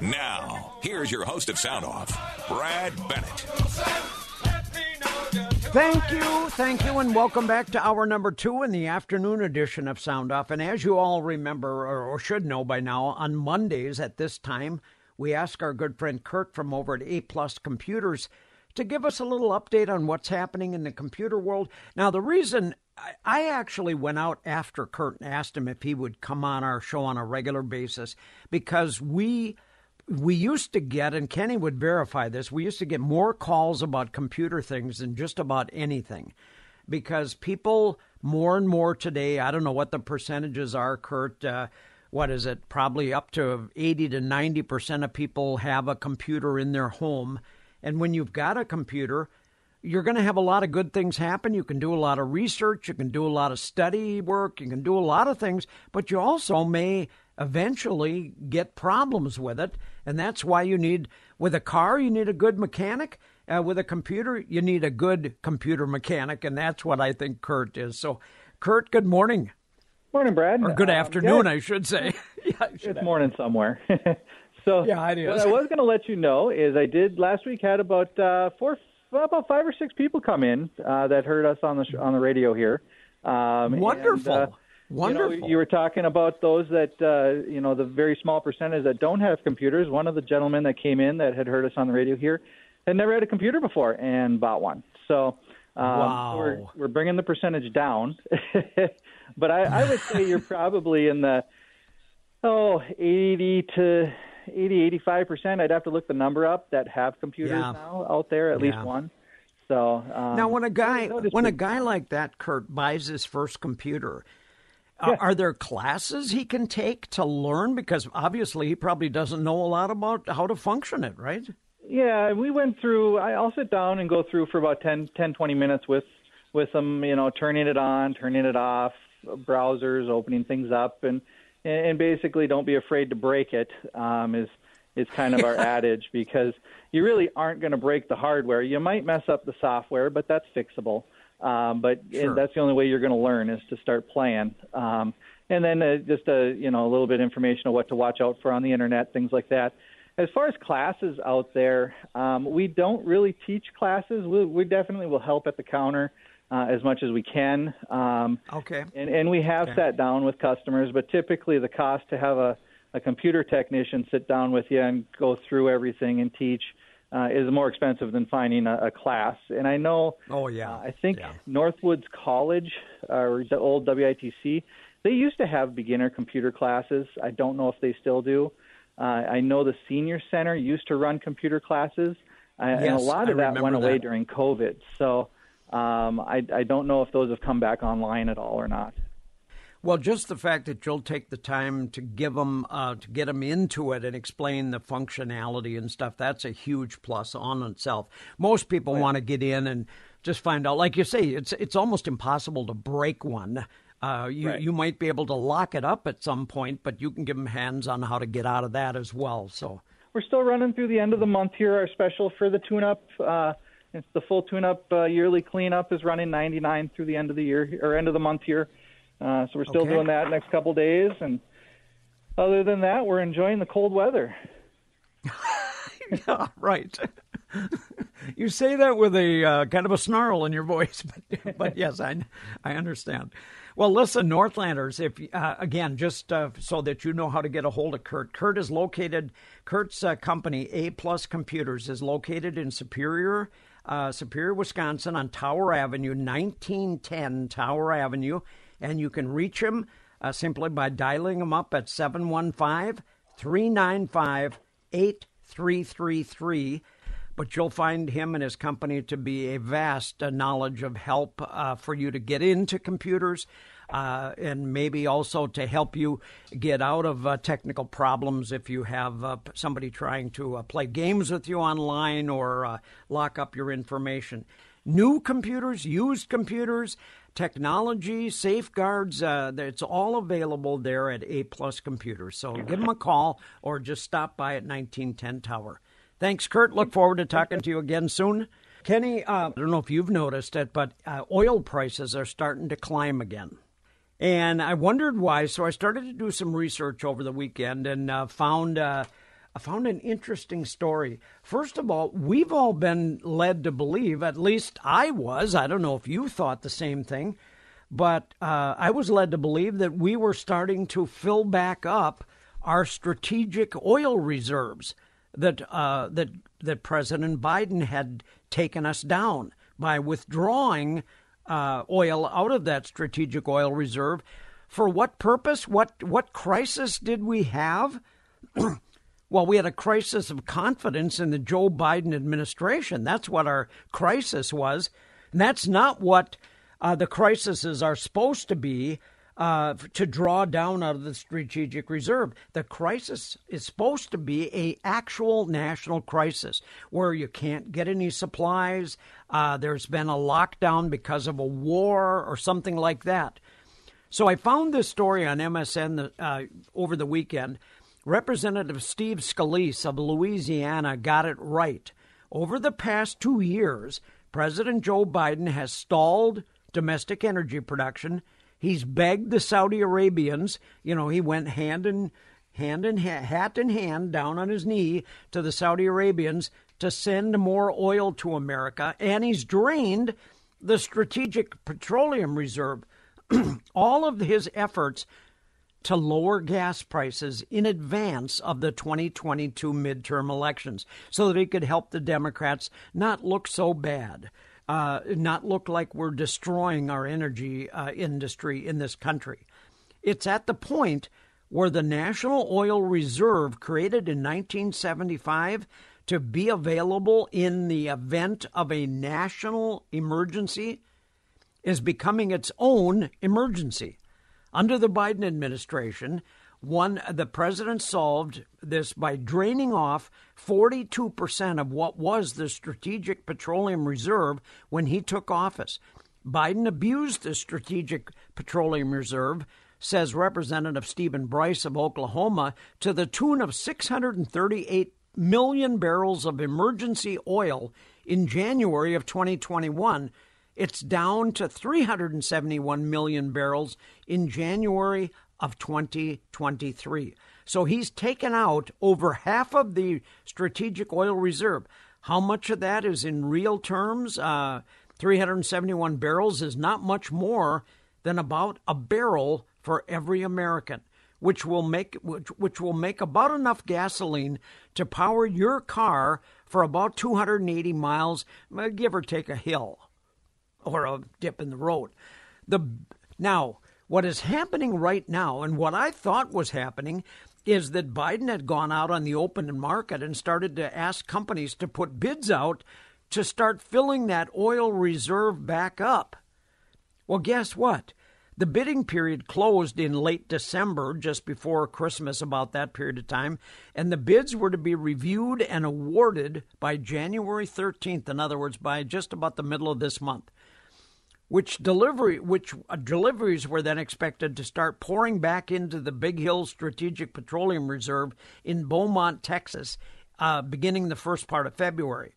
Now, here's your host of Sound Off, Brad Bennett. Thank you, thank you, and welcome back to hour number two in the afternoon edition of Sound Off. And as you all remember, or, should know by now, on Mondays at this time, we ask our good friend Kurt from over at A Plus Computers to give us a little update on what's happening in the computer world. Now, the reason I actually went out after Kurt and asked him if he would come on our show on a regular basis because we we used to get, and Kenny would verify this, we used to get more calls about computer things than just about anything. Because people more and more today, I don't know what the percentages are, Kurt. Uh, what is it? Probably up to 80 to 90% of people have a computer in their home. And when you've got a computer, you're going to have a lot of good things happen. You can do a lot of research, you can do a lot of study work, you can do a lot of things, but you also may eventually get problems with it. And that's why you need, with a car, you need a good mechanic. Uh, with a computer, you need a good computer mechanic. And that's what I think Kurt is. So, Kurt, good morning. Morning, Brad. Or good um, afternoon, I should say. yeah, I should it's morning somewhere. so, yeah, it is. what I was going to let you know is I did last week had about uh, four, about five or six people come in uh, that heard us on the on the radio here. Um, Wonderful. And, uh, Wonderful. You, know, you were talking about those that uh, you know the very small percentage that don't have computers. One of the gentlemen that came in that had heard us on the radio here had never had a computer before and bought one. So um, wow. we're we're bringing the percentage down, but I, I would say you're probably in the oh 80 to 80 85 percent. I'd have to look the number up that have computers yeah. now out there, at yeah. least one. So um, now, when a guy when a guy like that, Kurt, buys his first computer, yeah. Are there classes he can take to learn? Because obviously he probably doesn't know a lot about how to function it, right? Yeah, we went through. I'll sit down and go through for about 10, 10 20 minutes with with them. You know, turning it on, turning it off, browsers, opening things up, and and basically don't be afraid to break it. Um, is is kind of our adage because you really aren't going to break the hardware. You might mess up the software, but that's fixable. Um, but sure. that's the only way you're going to learn is to start playing. Um, and then uh, just a you know a little bit of information of what to watch out for on the internet, things like that. As far as classes out there, um, we don't really teach classes. We, we definitely will help at the counter uh, as much as we can. Um, okay. And, and we have okay. sat down with customers, but typically the cost to have a, a computer technician sit down with you and go through everything and teach uh, is more expensive than finding a, a class. And I know, oh yeah, uh, I think yeah. Northwoods College uh, or the old WITC, they used to have beginner computer classes. I don't know if they still do. Uh, I know the senior center used to run computer classes, uh, yes, and a lot of I that went away that. during COVID. So um, I, I don't know if those have come back online at all or not. Well, just the fact that you'll take the time to give them, uh, to get them into it and explain the functionality and stuff, that's a huge plus on itself. Most people right. want to get in and just find out. Like you say, it's it's almost impossible to break one. Uh, you right. you might be able to lock it up at some point, but you can give them hands on how to get out of that as well. So we're still running through the end of the month here. Our special for the tune-up. Uh, it's the full tune-up uh, yearly cleanup is running 99 through the end of the year or end of the month here. Uh, so we're still okay. doing that next couple days, and other than that, we're enjoying the cold weather. yeah, right. you say that with a uh, kind of a snarl in your voice, but, but yes, I I understand. Well, listen, Northlanders, if uh, again, just uh, so that you know how to get a hold of Kurt. Kurt is located. Kurt's uh, company, A Plus Computers, is located in Superior, uh, Superior, Wisconsin, on Tower Avenue, nineteen ten Tower Avenue and you can reach him uh, simply by dialing him up at 715 395 8333. But you'll find him and his company to be a vast uh, knowledge of help uh, for you to get into computers. Uh, and maybe also to help you get out of uh, technical problems if you have uh, somebody trying to uh, play games with you online or uh, lock up your information. New computers, used computers, technology, safeguards. Uh, it's all available there at A Plus Computers. So give them a call or just stop by at 1910 Tower. Thanks, Kurt. Look forward to talking to you again soon. Kenny, uh, I don't know if you've noticed it, but uh, oil prices are starting to climb again. And I wondered why, so I started to do some research over the weekend and uh, found uh, I found an interesting story. First of all, we've all been led to believe, at least I was, I don't know if you thought the same thing, but uh, I was led to believe that we were starting to fill back up our strategic oil reserves that uh, that that President Biden had taken us down by withdrawing uh, oil out of that strategic oil reserve. For what purpose? What what crisis did we have? well, we had a crisis of confidence in the Joe Biden administration. That's what our crisis was. And that's not what uh, the crises are supposed to be uh, to draw down out of the strategic reserve. The crisis is supposed to be a actual national crisis where you can't get any supplies. Uh, there's been a lockdown because of a war or something like that. So I found this story on MSN uh, over the weekend. Representative Steve Scalise of Louisiana got it right. Over the past two years, President Joe Biden has stalled domestic energy production He's begged the Saudi Arabians. You know, he went hand in hand in ha- hat in hand down on his knee to the Saudi Arabians to send more oil to America, and he's drained the strategic petroleum reserve. All of his efforts to lower gas prices in advance of the 2022 midterm elections so that it could help the Democrats not look so bad uh, not look like we're destroying our energy uh, industry in this country. It's at the point where the National Oil Reserve, created in 1975 to be available in the event of a national emergency, is becoming its own emergency. Under the Biden administration, one, the president solved this by draining off 42% of what was the Strategic Petroleum Reserve when he took office. Biden abused the Strategic Petroleum Reserve, says Representative Stephanie Bice of Oklahoma, to the tune of 638 million barrels of emergency oil in January of 2021. It's down to 371 million barrels in January of 2023. So he's taken out over half of the strategic oil reserve. How much of that is in real terms? Uh, 371 barrels is not much more than about a barrel for every American, which will make which, which will make about enough gasoline to power your car for about 280 miles, uh, give or take a hill or a dip in the road. The now what is happening right now, and what I thought was happening, is that Biden had gone out on the open market and started to ask companies to put bids out to start filling that oil reserve back up. Well, guess what? The bidding period closed in late December, just before Christmas, about that period of time, and the bids were to be reviewed and awarded by January 13th, in other words, by just about the middle of this month which delivery which uh, deliveries were then expected to start pouring back into the Big Hill Strategic Petroleum Reserve in Beaumont, Texas, uh, beginning the first part of February.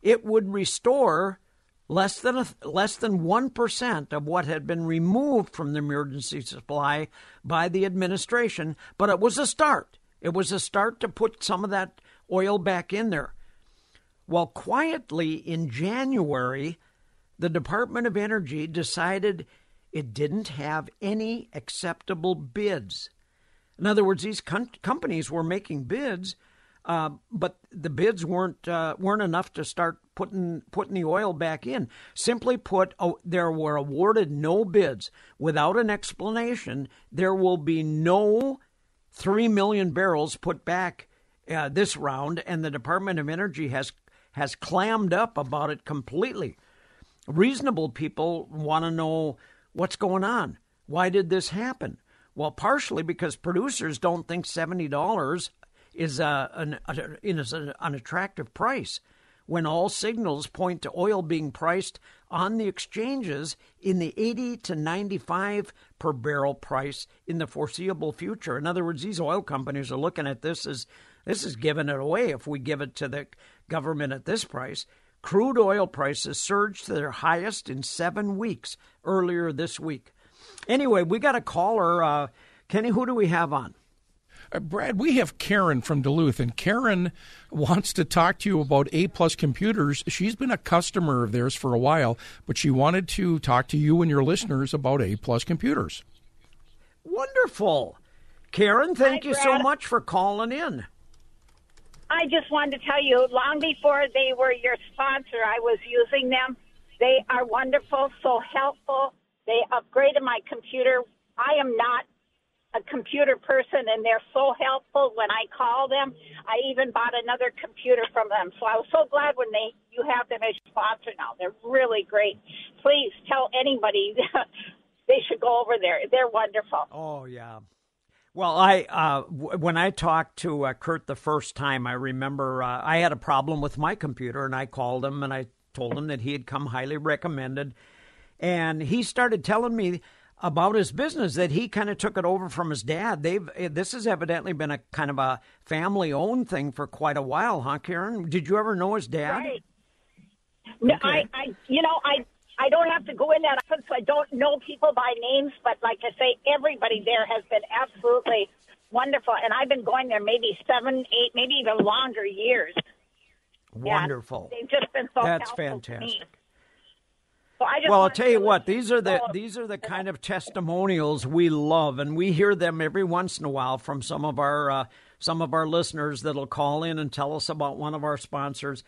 It would restore less than a, less than one percent of what had been removed from the emergency supply by the administration, but it was a start. It was a start to put some of that oil back in there. Well, quietly in January, the Department of Energy decided it didn't have any acceptable bids. In other words, these com- companies were making bids, uh, but the bids weren't uh, weren't enough to start putting putting the oil back in. Simply put, oh, there were awarded no bids without an explanation. There will be no three million barrels put back uh, this round, and the Department of Energy has has clammed up about it completely reasonable people want to know what's going on. Why did this happen? Well, partially because producers don't think seventy dollars is uh, a, an, a, is an attractive price when all signals point to oil being priced on the exchanges in the 80 to 95 per barrel price in the foreseeable future. In other words, these oil companies are looking at this as this is giving it away if we give it to the government at this price. Crude oil prices surged to their highest in seven weeks earlier this week. Anyway, we got a caller. Uh, Kenny, who do we have on? Uh, Brad, we have Karen from Duluth, and Karen wants to talk to you about A Plus Computers. She's been a customer of theirs for a while, but she wanted to talk to you and your listeners about A Plus Computers. Wonderful. Karen, thank Hi, you so much for calling in. I just wanted to tell you, long before they were your sponsor, I was using them. They are wonderful, so helpful. They upgraded my computer. I am not a computer person, and they're so helpful when I call them. I even bought another computer from them, so I was so glad when they you have them as sponsor now. They're really great. Please tell anybody they should go over there. They're wonderful. Oh yeah. Well, I uh, w- when I talked to uh, Kurt the first time, I remember uh, I had a problem with my computer, and I called him and I told him that he had come highly recommended, and he started telling me about his business that he kind of took it over from his dad. They've eh, this has evidently been a kind of a family owned thing for quite a while, huh, Karen? Did you ever know his dad? Right. No, I, I, you know, I, I don't have to go in that often, so I don't know people by names. But like I say, everybody there has been absolutely wonderful, and I've been going there maybe seven, eight, maybe even longer years. Yeah, Wonderful. they've just been so That's helpful to me. fantastic. So Well, I'll tell you what; these are the these are the kind of testimonials we love, and we hear them every once in a while from some of our uh, some of our listeners that'll call in and tell us about one of our sponsors.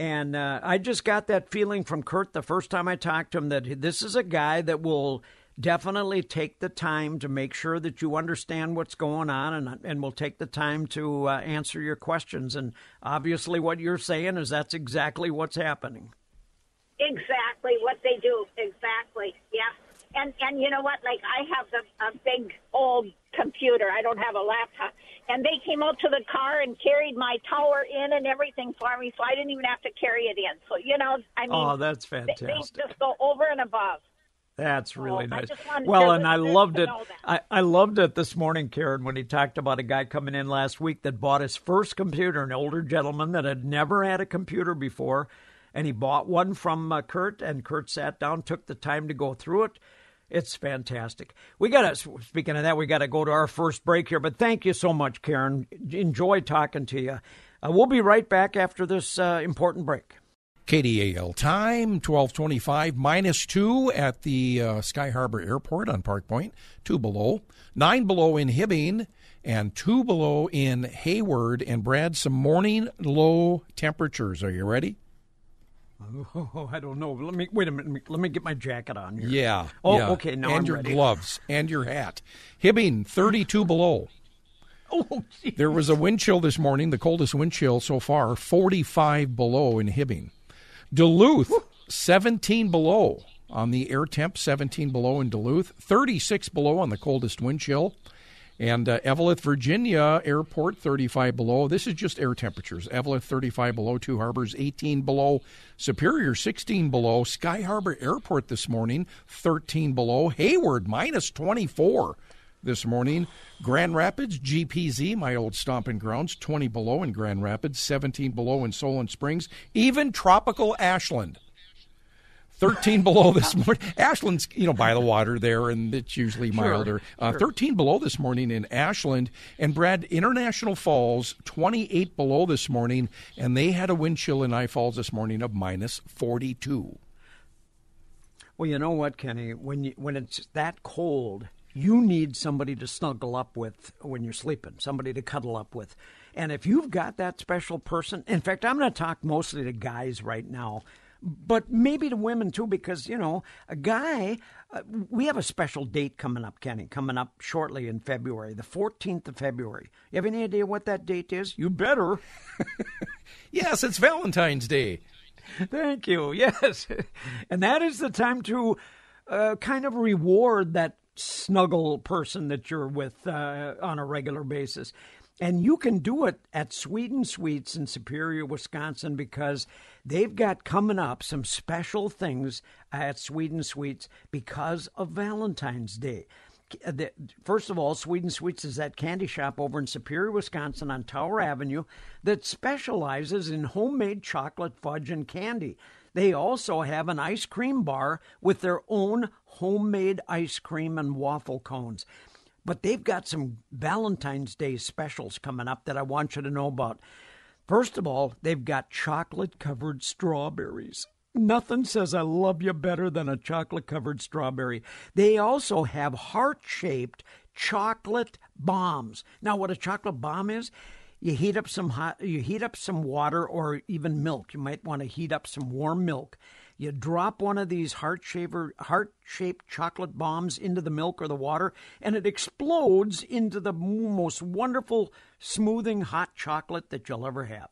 And uh, I just got that feeling from Kurt the first time I talked to him that this is a guy that will definitely take the time to make sure that you understand what's going on, and and will take the time to uh, answer your questions. And obviously, what you're saying is that's exactly what's happening. Exactly what they do. Exactly. Yeah. And and you know what? Like I have the, a big old computer. I don't have a laptop. And they came out to the car and carried my tower in and everything for me, so I didn't even have to carry it in. So you know, I mean, Oh, that's fantastic. they just go over and above. That's really I nice. Well, and I loved it. I, I loved it this morning, Karen, when he talked about a guy coming in last week that bought his first computer, an older gentleman that had never had a computer before, and he bought one from uh, Kurt, and Kurt sat down, took the time to go through it. It's fantastic. We got to, speaking of that, we got to go to our first break here, but thank you so much, Karen. Enjoy talking to you. Uh, we'll be right back after this uh, important break. KDAL time, 1225 minus 2 at the uh, Sky Harbor Airport on Park Point, 2 below, 9 below in Hibbing, and 2 below in Hayward. And Brad, some morning low temperatures. Are you ready? Oh, I don't know. Let me wait a minute. Let me get my jacket on here. Yeah. Oh, yeah. okay. Now and I'm your ready. gloves and your hat. Hibbing, 32 below. Oh, gee. There was a wind chill this morning, the coldest wind chill so far, 45 below in Hibbing. Duluth, 17 below on the air temp, 17 below in Duluth, 36 below on the coldest wind chill. And uh, Eveleth, Virginia Airport, 35 below. This is just air temperatures. Eveleth, 35 below. Two Harbors, 18 below. Superior, 16 below. Sky Harbor Airport this morning, 13 below. Hayward, minus 24 this morning. Grand Rapids, GPZ, my old stomping grounds, 20 below in Grand Rapids, 17 below in Solon Springs, even tropical Ashland. 13 below this morning. Ashland's, you know, by the water there, and it's usually milder. Uh, 13 below this morning in Ashland. And Brad, International Falls, 28 below this morning, and they had a wind chill in I Falls this morning of minus 42. Well, you know what, Kenny? When you, when it's that cold, you need somebody to snuggle up with when you're sleeping, somebody to cuddle up with. And if you've got that special person, in fact, I'm going to talk mostly to guys right now, but maybe to women too, because, you know, a guy, uh, we have a special date coming up, Kenny, coming up shortly in February, the 14th of February. You have any idea what that date is? You better. Yes, it's Valentine's Day. Thank you. Yes. And that is the time to uh, kind of reward that snuggle person that you're with uh, on a regular basis. And you can do it at Sweden Sweets in Superior, Wisconsin, because they've got coming up some special things at Sweden Sweets because of Valentine's Day. Uh, First of all, Sweden Sweets is that candy shop over in Superior, Wisconsin on Tower Avenue that specializes in homemade chocolate fudge and candy. They also have an ice cream bar with their own homemade ice cream and waffle cones. But they've got some Valentine's Day specials coming up that I want you to know about. First of all, they've got chocolate covered strawberries. Nothing says I love you better than a chocolate covered strawberry. They also have heart shaped chocolate bombs. Now, what a chocolate bomb is, you heat up some hot, you heat up some water or even milk. You might want to heat up some warm milk. You drop one of these heart shaped chocolate bombs into the milk or the water, and it explodes into the most wonderful, smoothing hot chocolate that you'll ever have.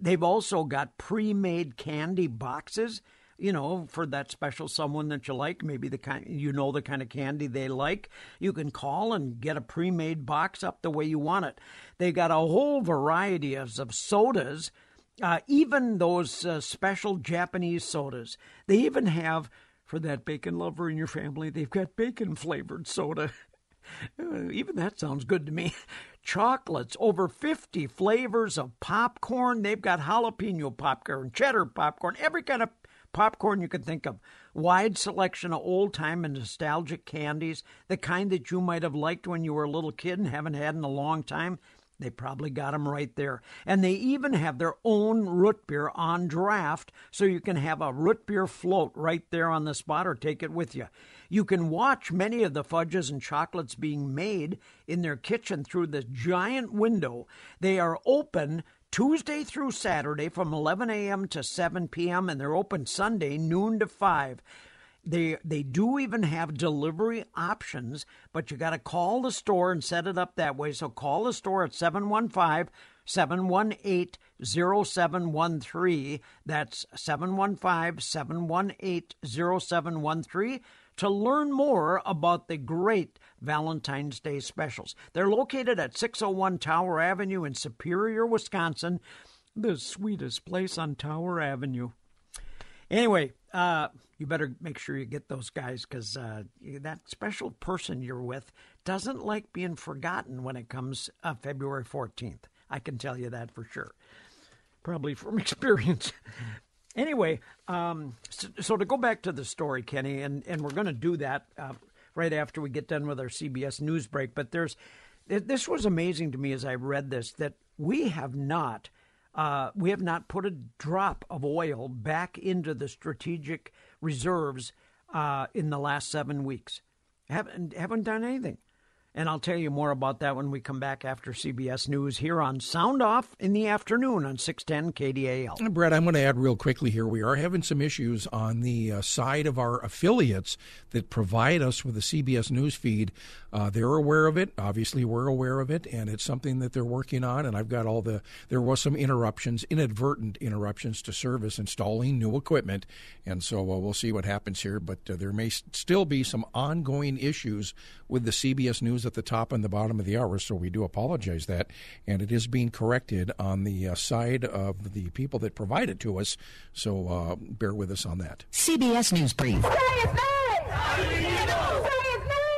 They've also got pre made candy boxes you know, for that special someone that you like, maybe the kind you know the kind of candy they like, you can call and get a pre-made box up the way you want it. They've got a whole variety of, of sodas, uh, even those uh, special Japanese sodas. They even have for that bacon lover in your family, they've got bacon flavored soda. Uh, even that sounds good to me. Chocolates, over 50 flavors of popcorn. They've got jalapeno popcorn, cheddar popcorn, every kind of popcorn you can think of. Wide selection of old time and nostalgic candies, the kind that you might have liked when you were a little kid and haven't had in a long time. They probably got them right there. And they even have their own root beer on draft, so you can have a root beer float right there on the spot or take it with you. You can watch many of the fudges and chocolates being made in their kitchen through the giant window. They are open Tuesday through Saturday from 11 a.m. to 7 p.m. and they're open Sunday noon to 5. They they do even have delivery options, but you got to call the store and set it up that way. So call the store at 715 718 0713. That's 715 718 0713 to learn more about the great Valentine's Day specials. They're located at 601 Tower Avenue in Superior, Wisconsin, the sweetest place on Tower Avenue. Anyway, uh, you better make sure you get those guys because uh, that special person you're with doesn't like being forgotten when it comes uh, February 14th. I can tell you that for sure. Probably from experience. Anyway, um, so, so, to go back to the story, Kenny, and, and we're going to do that uh, right after we get done with our CBS news break. But there's this was amazing to me as I read this that we have not uh, we have not put a drop of oil back into the strategic reserves uh, in the last seven weeks. Haven't haven't done anything. And I'll tell you more about that when we come back after CBS News here on Sound Off in the afternoon on 610 KDAL. Brett, I'm going to add real quickly here. We are having some issues on the uh, side of our affiliates that provide us with the CBS News feed. Uh, they're aware of it. Obviously, we're aware of it, and it's something that they're working on. And I've got all the, there was some interruptions, inadvertent interruptions to service installing new equipment. And so uh, we'll see what happens here. But uh, there may still be some ongoing issues with the CBS News at the top and the bottom of the hour, so we do apologize that, and it is being corrected on the uh, side of the people that provide it to us. So uh, bear with us on that. CBS News Brief.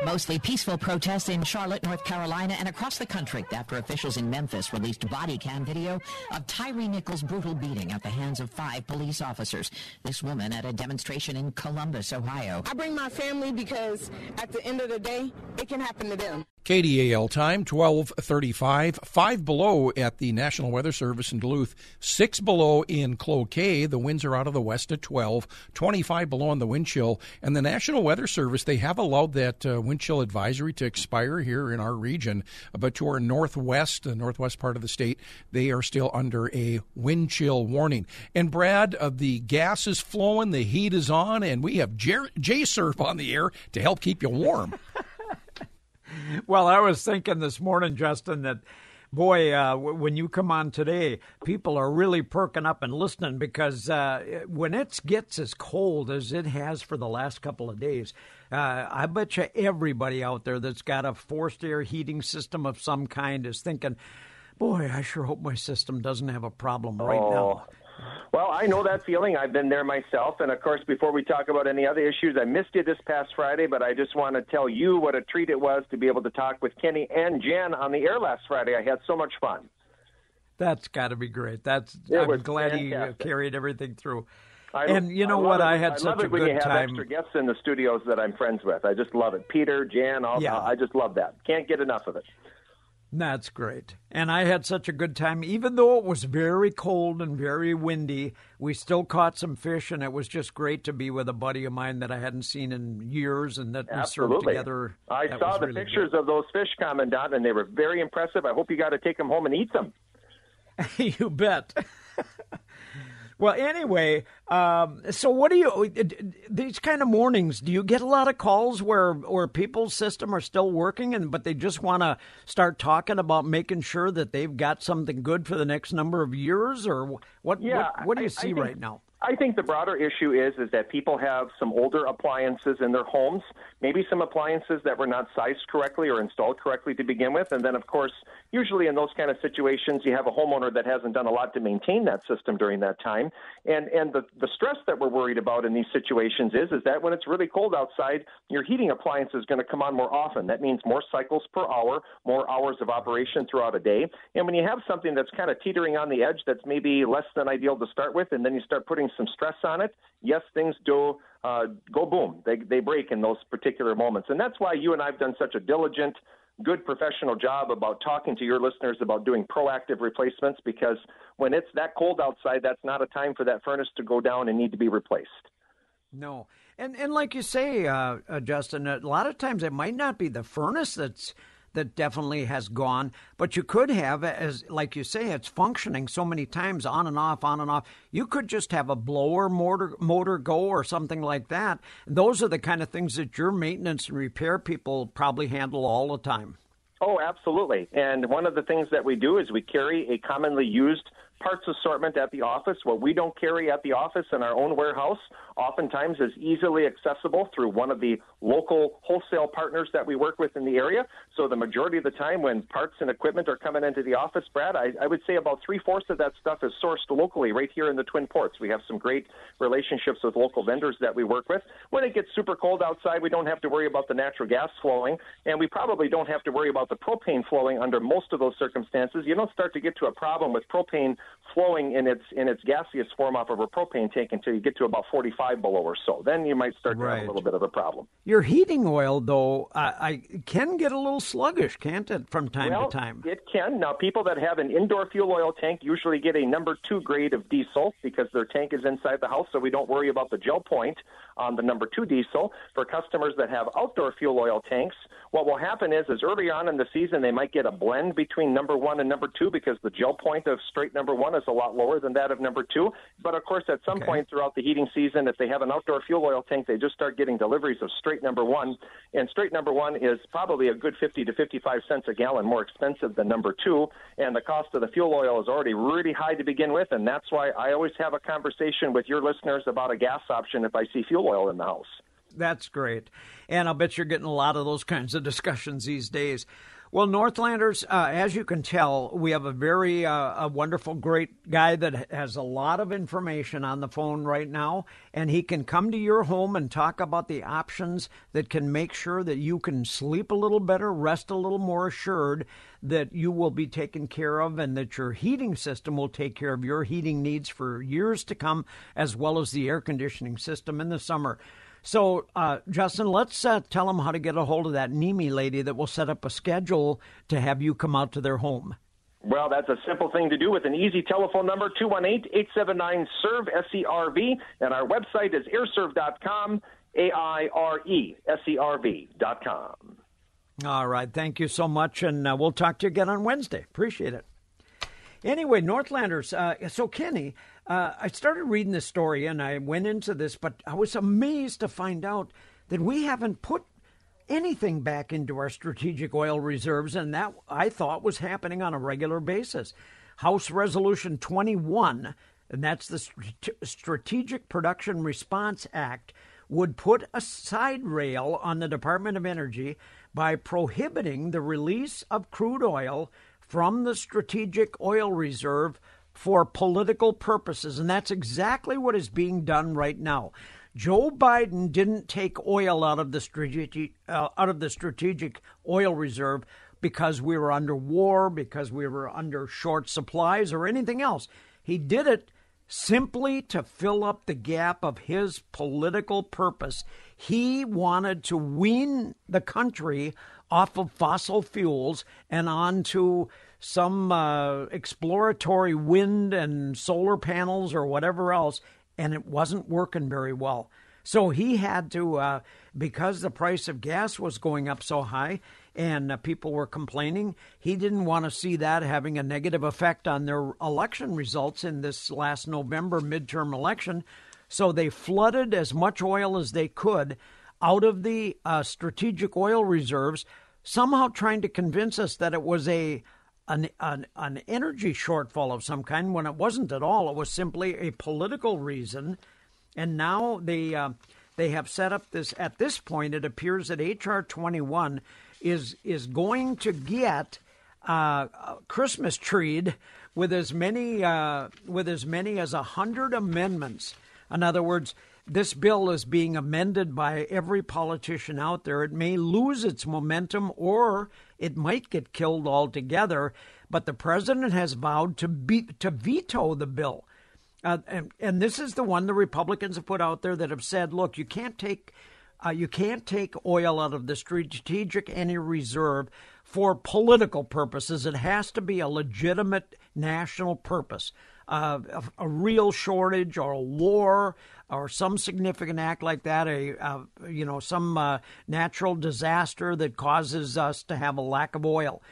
Mostly peaceful protests in Charlotte, North Carolina, and across the country after officials in Memphis released body cam video of Tyre Nichols' brutal beating at the hands of five police officers. This woman at a demonstration in Columbus, Ohio. I bring my family because at the end of the day, it can happen to them. KDAL time 1235, 5 below at the National Weather Service in Duluth, 6 below in Cloquet. The winds are out of the west at 12, 25 below on the wind chill. And the National Weather Service, they have allowed that uh, wind chill advisory to expire here in our region. But to our northwest, the northwest part of the state, they are still under a wind chill warning. And Brad, uh, the gas is flowing, the heat is on, and we have J Surf on the air to help keep you warm. well, I was thinking this morning, Justin, that boy, uh, w- when you come on today, people are really perking up and listening because uh, when it gets as cold as it has for the last couple of days, uh, I bet you everybody out there that's got a forced air heating system of some kind is thinking, boy, I sure hope my system doesn't have a problem right oh. now. Well, I know that feeling. I've been there myself. And of course, before we talk about any other issues, I missed you this past Friday, but I just want to tell you what a treat it was to be able to talk with Kenny and Jen on the air last Friday. I had so much fun. That's got to be great. That's it I'm glad fantastic. he carried everything through. I, and you know I what? It. I had I such love a it when good you have time. extra guests in the studios that I'm friends with. I just love it. Peter, Jan, all, Yeah. I just love that. Can't get enough of it. That's great. And I had such a good time. Even though it was very cold and very windy, we still caught some fish, and it was just great to be with a buddy of mine that I hadn't seen in years and that we served together. I That saw the really pictures good. of those fish, Commandant, and they were very impressive. I hope you got to take them home and eat them. you bet. well, anyway, um, so what do you these kind of mornings? Do you get a lot of calls where where people's system are still working and but they just want to start talking about making sure that they've got something good for the next number of years, or what? Yeah, what, what do you I- I see think- right now? I think the broader issue is is that people have some older appliances in their homes, maybe some appliances that were not sized correctly or installed correctly to begin with, and then of course, usually in those kind of situations, you have a homeowner that hasn't done a lot to maintain that system during that time, and and the the stress that we're worried about in these situations is is that when it's really cold outside, your heating appliance is going to come on more often. That means more cycles per hour, more hours of operation throughout a day, and when you have something that's kind of teetering on the edge, that's maybe less than ideal to start with, and then you start putting some stress on it, yes, things do uh, go boom. They they break in those particular moments, and that's why you and I've done such a diligent, good professional job about talking to your listeners about doing proactive replacements. Because when it's that cold outside, that's not a time for that furnace to go down and need to be replaced. No, and and like you say, uh, uh, Justin, a lot of times it might not be the furnace that's that definitely has gone, but you could have, as like you say, it's functioning so many times on and off, on and off. You could just have a blower motor motor go or something like that. Those are the kind of things that your maintenance and repair people probably handle all the time. Oh, absolutely. And one of the things that we do is we carry a commonly used parts assortment at the office. What we don't carry at the office in our own warehouse oftentimes is easily accessible through one of the local wholesale partners that we work with in the area. So the majority of the time when parts and equipment are coming into the office, Brad, I, I would say about three fourths of that stuff is sourced locally right here in the Twin Ports. We have some great relationships with local vendors that we work with. When it gets super cold outside, we don't have to worry about the natural gas flowing, and we probably don't have to worry about the propane flowing under most of those circumstances. You don't start to get to a problem with propane flowing in its in its gaseous form off of a propane tank until you get to about 45 below or so. Then you might start to have a little bit of a problem. Your heating oil, though, uh, I can get a little sluggish, can't it, from time well, to time? It can. Now, people that have an indoor fuel oil tank usually get a number two grade of diesel because their tank is inside the house, so we don't worry about the gel point on the number two diesel. For customers that have outdoor fuel oil tanks, what will happen is, is early on in the season, they might get a blend between number one and number two because the gel point of straight number one is a lot lower than that of number two. But of course, at some Okay. point throughout the heating season, if they have an outdoor fuel oil tank, they just start getting deliveries of straight number one. And straight number one is probably a good 50 to 55 cents a gallon more expensive than number two. And the cost of the fuel oil is already really high to begin with. And that's why I always have a conversation with your listeners about a gas option if I see fuel oil in the house. That's great. And I'll bet you're getting a lot of those kinds of discussions these days. Well, Northlanders, uh, as you can tell, we have a very uh, a wonderful, great guy that has a lot of information on the phone right now, and he can come to your home and talk about the options that can make sure that you can sleep a little better, rest a little more assured that you will be taken care of, and that your heating system will take care of your heating needs for years to come, as well as the air conditioning system in the summer. So, uh, Justin, let's uh, tell them how to get a hold of that Nemi lady that will set up a schedule to have you come out to their home. Well, that's a simple thing to do with an easy telephone number, 218-879-SERVE, S-E-R-V, and our website is aireserv.com, A-I-R-E, S-E-R-V dot com. All right. Thank you so much. And uh, we'll talk to you again on Wednesday. Appreciate it. Anyway, Northlanders. Uh, so, Kenny, uh, I started reading this story and I went into this, but I was amazed to find out that we haven't put anything back into our strategic oil reserves, and that I thought was happening on a regular basis. House Resolution 21, and that's the Strate- Strategic Production Response Act, would put a side rail on the Department of Energy by prohibiting the release of crude oil from the Strategic Oil Reserve for political purposes. And that's exactly what is being done right now. Joe Biden didn't take oil out of the strategic uh, out of the strategic oil reserve because we were under war, because we were under short supplies or anything else. He did it simply to fill up the gap of his political purpose. He wanted to wean the country off of fossil fuels and onto some uh, exploratory wind and solar panels or whatever else, and it wasn't working very well. So he had to, uh, because the price of gas was going up so high and uh, people were complaining, he didn't want to see that having a negative effect on their election results in this last November midterm election. So they flooded as much oil as they could out of the uh, strategic oil reserves, somehow trying to convince us that it was a an, an, an energy shortfall of some kind when it wasn't at all. It was simply a political reason and now they uh, they have set up this. At this point, it appears that HR 21 is is going to get uh, Christmas treed with as many uh, with as many as a hundred amendments. In other words, this bill is being amended by every politician out there. It may lose its momentum, or it might get killed altogether. But the president has vowed to be, to veto the bill. Uh, and, and this is the one the Republicans have put out there that have said, look, you can't take uh, you can't take oil out of the strategic energy reserve for political purposes. It has to be a legitimate national purpose. Uh, a, a, real shortage or a war or some significant act like that, a uh, you know some uh, natural disaster that causes us to have a lack of oil.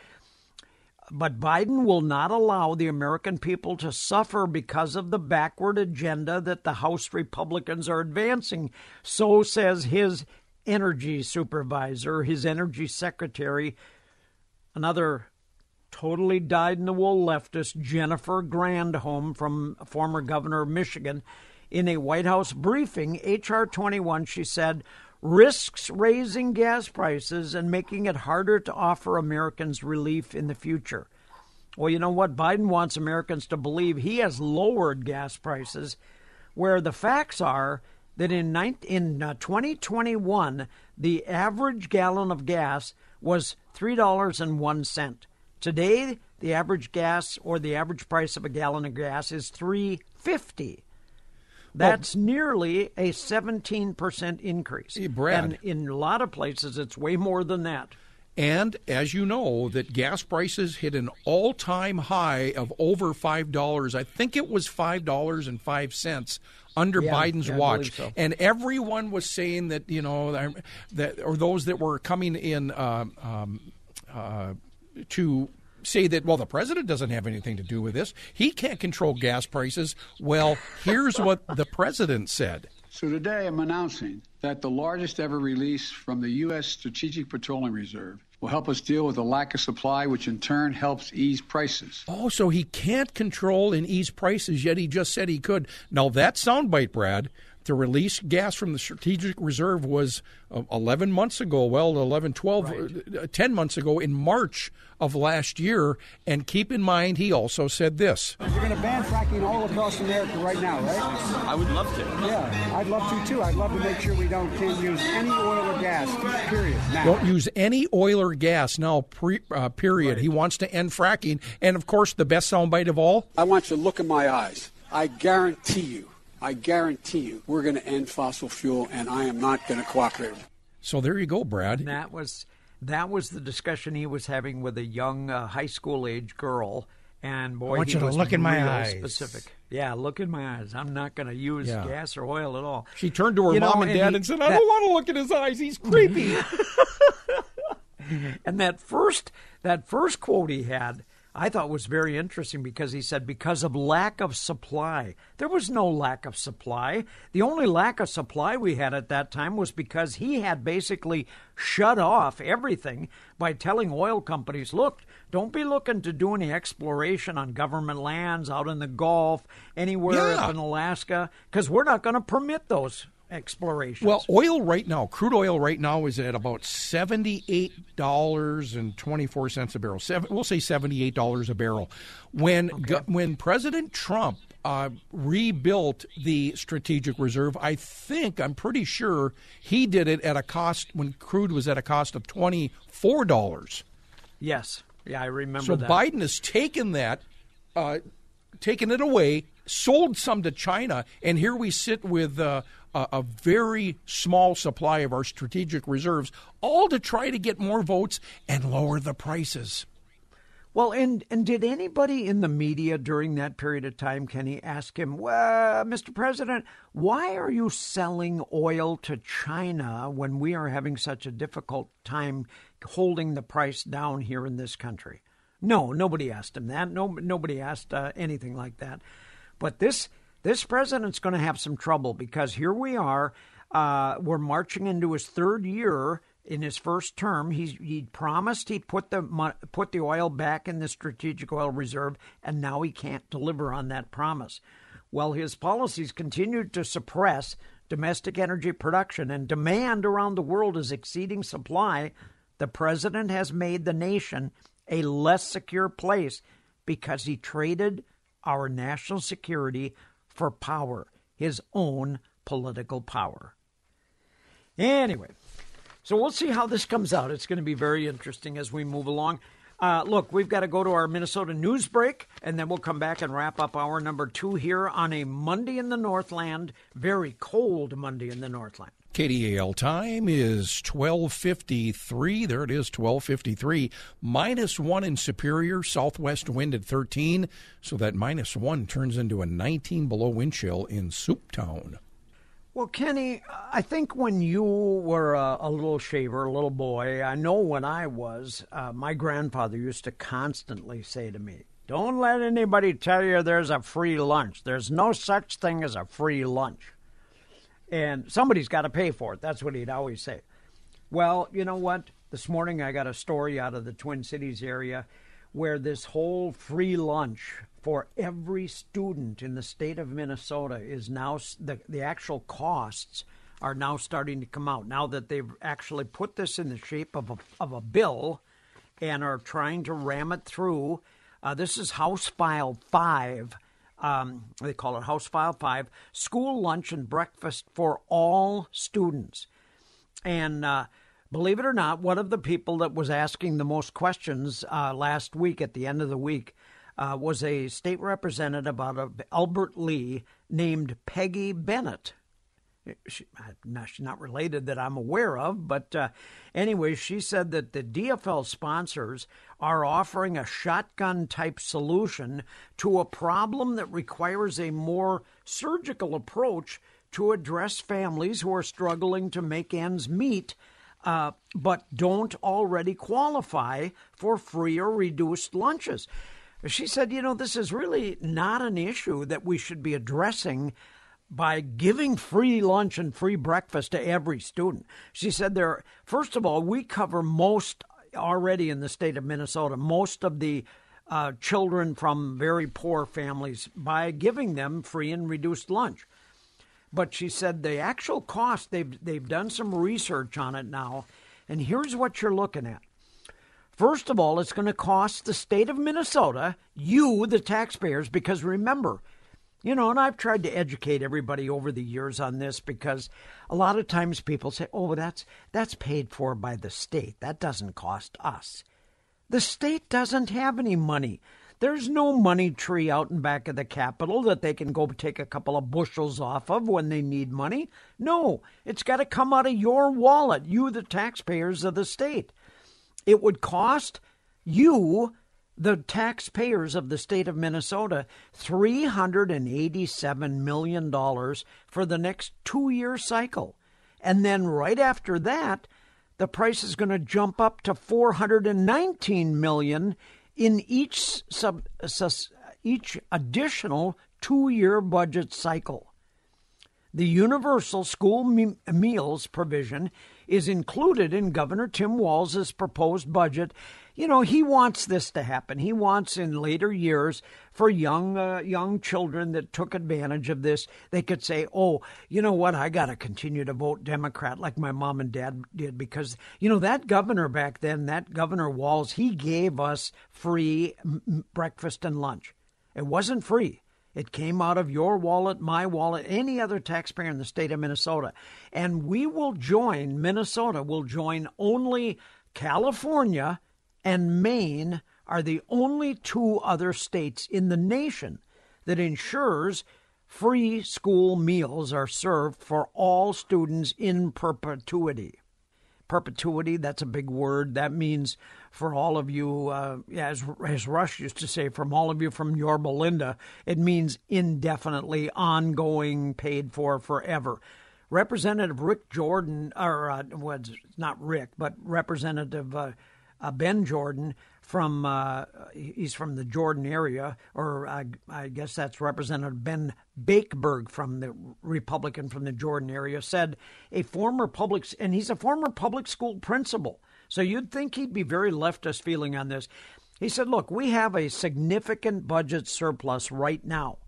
But Biden will not allow the American people to suffer because of the backward agenda that the House Republicans are advancing. So says his energy supervisor, his energy secretary, another totally dyed in the wool leftist, Jennifer Granholm from former governor of Michigan. In a White House briefing, H.R. 21, she said, risks raising gas prices and making it harder to offer Americans relief in the future. Well, you know what? Biden wants Americans to believe he has lowered gas prices, where the facts are that in, 19, in uh, 2021, the average gallon of gas was $3.01. Today, the average gas or the average price of a gallon of gas is 350 that's well, nearly a 17% increase. Brad. And in a lot of places, it's way more than that. And as you know, that gas prices hit an all-time high of over five dollars. I think it was five dollars and five cents under yeah, Biden's yeah, watch, so. and everyone was saying that you know that or those that were coming in uh, um, uh, to say that, well, the president doesn't have anything to do with this. He can't control gas prices. Well, here's what the president said. So today I'm announcing that the largest ever release from the U.S. Strategic Petroleum Reserve will help us deal with the lack of supply, which in turn helps ease prices. Oh, so he can't control and ease prices, yet he just said he could. Now, that soundbite, Brad, to release gas from the strategic reserve was uh, 11 months ago. Well, 11, 12, right. uh, 10 months ago in March of last year. And keep in mind, he also said this. You're going to ban fracking all across America right now, right? I would love to. Yeah, I'd love to too. I'd love to make sure we don't can't use any oil or gas, period. Now. Don't use any oil or gas now, pre, uh, period. Right. He wants to end fracking. And of course, the best soundbite of all. I want you to look in my eyes. I guarantee you I guarantee you we're going to end fossil fuel, and I am not going to cooperate. So there you go, Brad. And that was that was the discussion he was having with a young uh, high school age girl. And boy, I want he you to was look in my eyes. Specific. Yeah, look in my eyes. I'm not going to use yeah. gas or oil at all. She turned to her you mom know, and dad and, he, and said, "I that, don't want to look in his eyes. He's creepy." and that first that first quote he had I thought was very interesting because he said because of lack of supply. There was no lack of supply. The only lack of supply we had at that time was because he had basically shut off everything by telling oil companies, look, don't be looking to do any exploration on government lands out in the Gulf, anywhere yeah. up in Alaska, because we're not going to permit those exploration. Well, oil right now, crude oil right now is at about seventy-eight dollars and twenty-four cents a barrel. Seven, we'll say seventy-eight dollars a barrel. When okay. when President Trump uh, rebuilt the strategic reserve, I think I'm pretty sure he did it at a cost when crude was at a cost of twenty-four dollars. Yes, yeah, I remember. So that. Biden has taken that, uh, taken it away sold some to China, and here we sit with uh, a, a very small supply of our strategic reserves, all to try to get more votes and lower the prices. Well, and and did anybody in the media during that period of time, Kenny, ask him, well, Mr. President, why are you selling oil to China when we are having such a difficult time holding the price down here in this country? No, nobody asked him that. No, nobody asked uh, anything like that. But this this president's going to have some trouble because here we are. Uh, we're marching into his third year in his first term, he he promised he'd put the put the oil back in the strategic oil reserve, and now he can't deliver on that promise. Well, his policies continued to suppress domestic energy production, and demand around the world is exceeding supply. The president has made the nation a less secure place because he traded our national security for power, his own political power. Anyway, so we'll see how this comes out. It's going to be very interesting as we move along. Uh, look, we've got to go to our Minnesota news break, and then we'll come back and wrap up hour number two here on a Monday in the Northland, very cold Monday in the Northland. KDAL time is 1253. There it is, 1253. Minus one in Superior, southwest wind at 13. So that minus one turns into a 19 below wind chill in Souptown. Well, Kenny, I think when you were a, a, little shaver, a little boy, I know when I was, uh, my grandfather used to constantly say to me, Don't let anybody tell you there's a free lunch. There's no such thing as a free lunch. And somebody's got to pay for it. That's what he'd always say. Well, you know what? This morning I got a story out of the Twin Cities area where this whole free lunch for every student in the state of Minnesota is now the, the actual costs are now starting to come out now that they've actually put this in the shape of a, of a bill and are trying to ram it through. Uh, this is House File 5. Um, they call it House File 5 School Lunch and Breakfast for All Students. And uh, believe it or not, one of the people that was asking the most questions uh, last week at the end of the week uh, was a state representative out of Albert Lea named Peggy Bennett. She, not, she's not related that I'm aware of, but uh, anyway, she said that the DFL sponsors are offering a shotgun type solution to a problem that requires a more surgical approach to address families who are struggling to make ends meet. Uh, but don't already qualify for free or reduced lunches. She said, you know, this is really not an issue that we should be addressing by giving free lunch and free breakfast to every student. She said there first of all, we cover most already in the state of Minnesota, most of the uh, children from very poor families by giving them free and reduced lunch. But she said the actual cost they've they've done some research on it now, and here's what you're looking at. First of all, it's going to cost the state of Minnesota, you, the taxpayers, because remember, you know, and I've tried to educate everybody over the years on this because a lot of times people say, "Oh, that's that's paid for by the state. That doesn't cost us." The state doesn't have any money. There's no money tree out in back of the Capitol that they can go take a couple of bushels off of when they need money. No, it's got to come out of your wallet, you, the taxpayers of the state. It would cost you, the taxpayers of the state of Minnesota, $387 million for the next two year cycle. And then right after that, the price is going to jump up to 419 million in each sub, each additional two-year budget cycle. The universal school me- meals provision is included in Governor Tim Walz's proposed budget. You know, he wants this to happen. He wants in later years for young uh, young children that took advantage of this, they could say, "Oh, you know what? I got to continue to vote Democrat like my mom and dad did because you know that governor back then, that Governor Walz, he gave us free m- breakfast and lunch. It wasn't free. It came out of your wallet, my wallet, any other taxpayer in the state of Minnesota. And we will join, Minnesota will join only California and Maine are the only two other states in the nation that ensures free school meals are served for all students in perpetuity. Perpetuity, that's a big word. That means for all of you, uh, as, as Rush used to say, from all of you from Yorba Linda, it means indefinitely, ongoing, paid for forever. Representative Rick Jordan, or uh, was not Rick, but Representative uh, uh, Ben Jordan from uh, he's from the Jordan area, or uh, I guess that's Representative Ben Bakeberg from the Republican from the Jordan area, said a former public and he's a former public school principal. So you'd think he'd be very leftist feeling on this. He said, "Look, we have a significant budget surplus right now,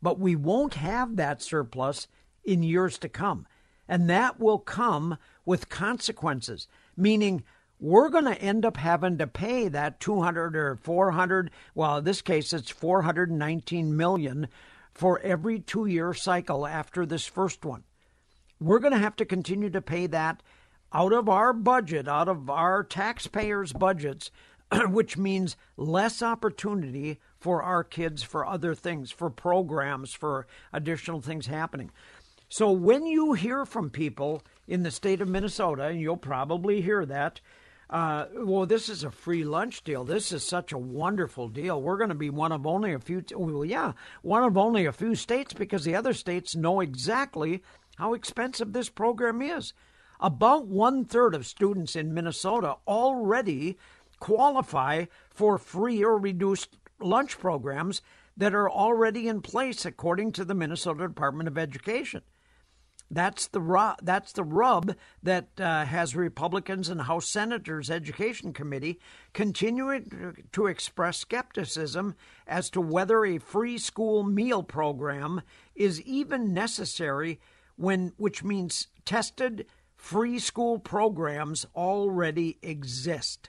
but we won't have that surplus in years to come, and that will come with consequences, meaning." We're going to end up having to pay that 200 or 400 well in this case it's 419 million for every 2 year cycle after this first one. We're going to have to continue to pay that out of our budget out of our taxpayers budgets which means less opportunity for our kids for other things for programs for additional things happening. So when you hear from people in the state of Minnesota and you'll probably hear that uh, well, this is a free lunch deal. This is such a wonderful deal. We're going to be one of only a few, well, yeah, one of only a few states because the other states know exactly how expensive this program is. About one third of students in Minnesota already qualify for free or reduced lunch programs that are already in place according to the Minnesota Department of Education. That's the rub, that's the rub that uh, has Republicans and House Senators Education Committee continuing to express skepticism as to whether a free school meal program is even necessary when which means tested free school programs already exist.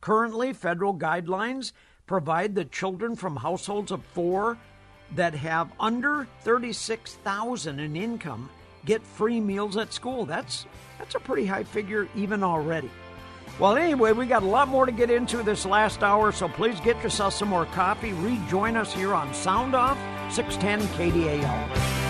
Currently, federal guidelines provide that children from households of 4 that have under 36,000 in income get free meals at school. That's that's a pretty high figure even already. Well, anyway, we got a lot more to get into this last hour, so please get yourself some more coffee. Rejoin us here on Sound Off 610 KDAL.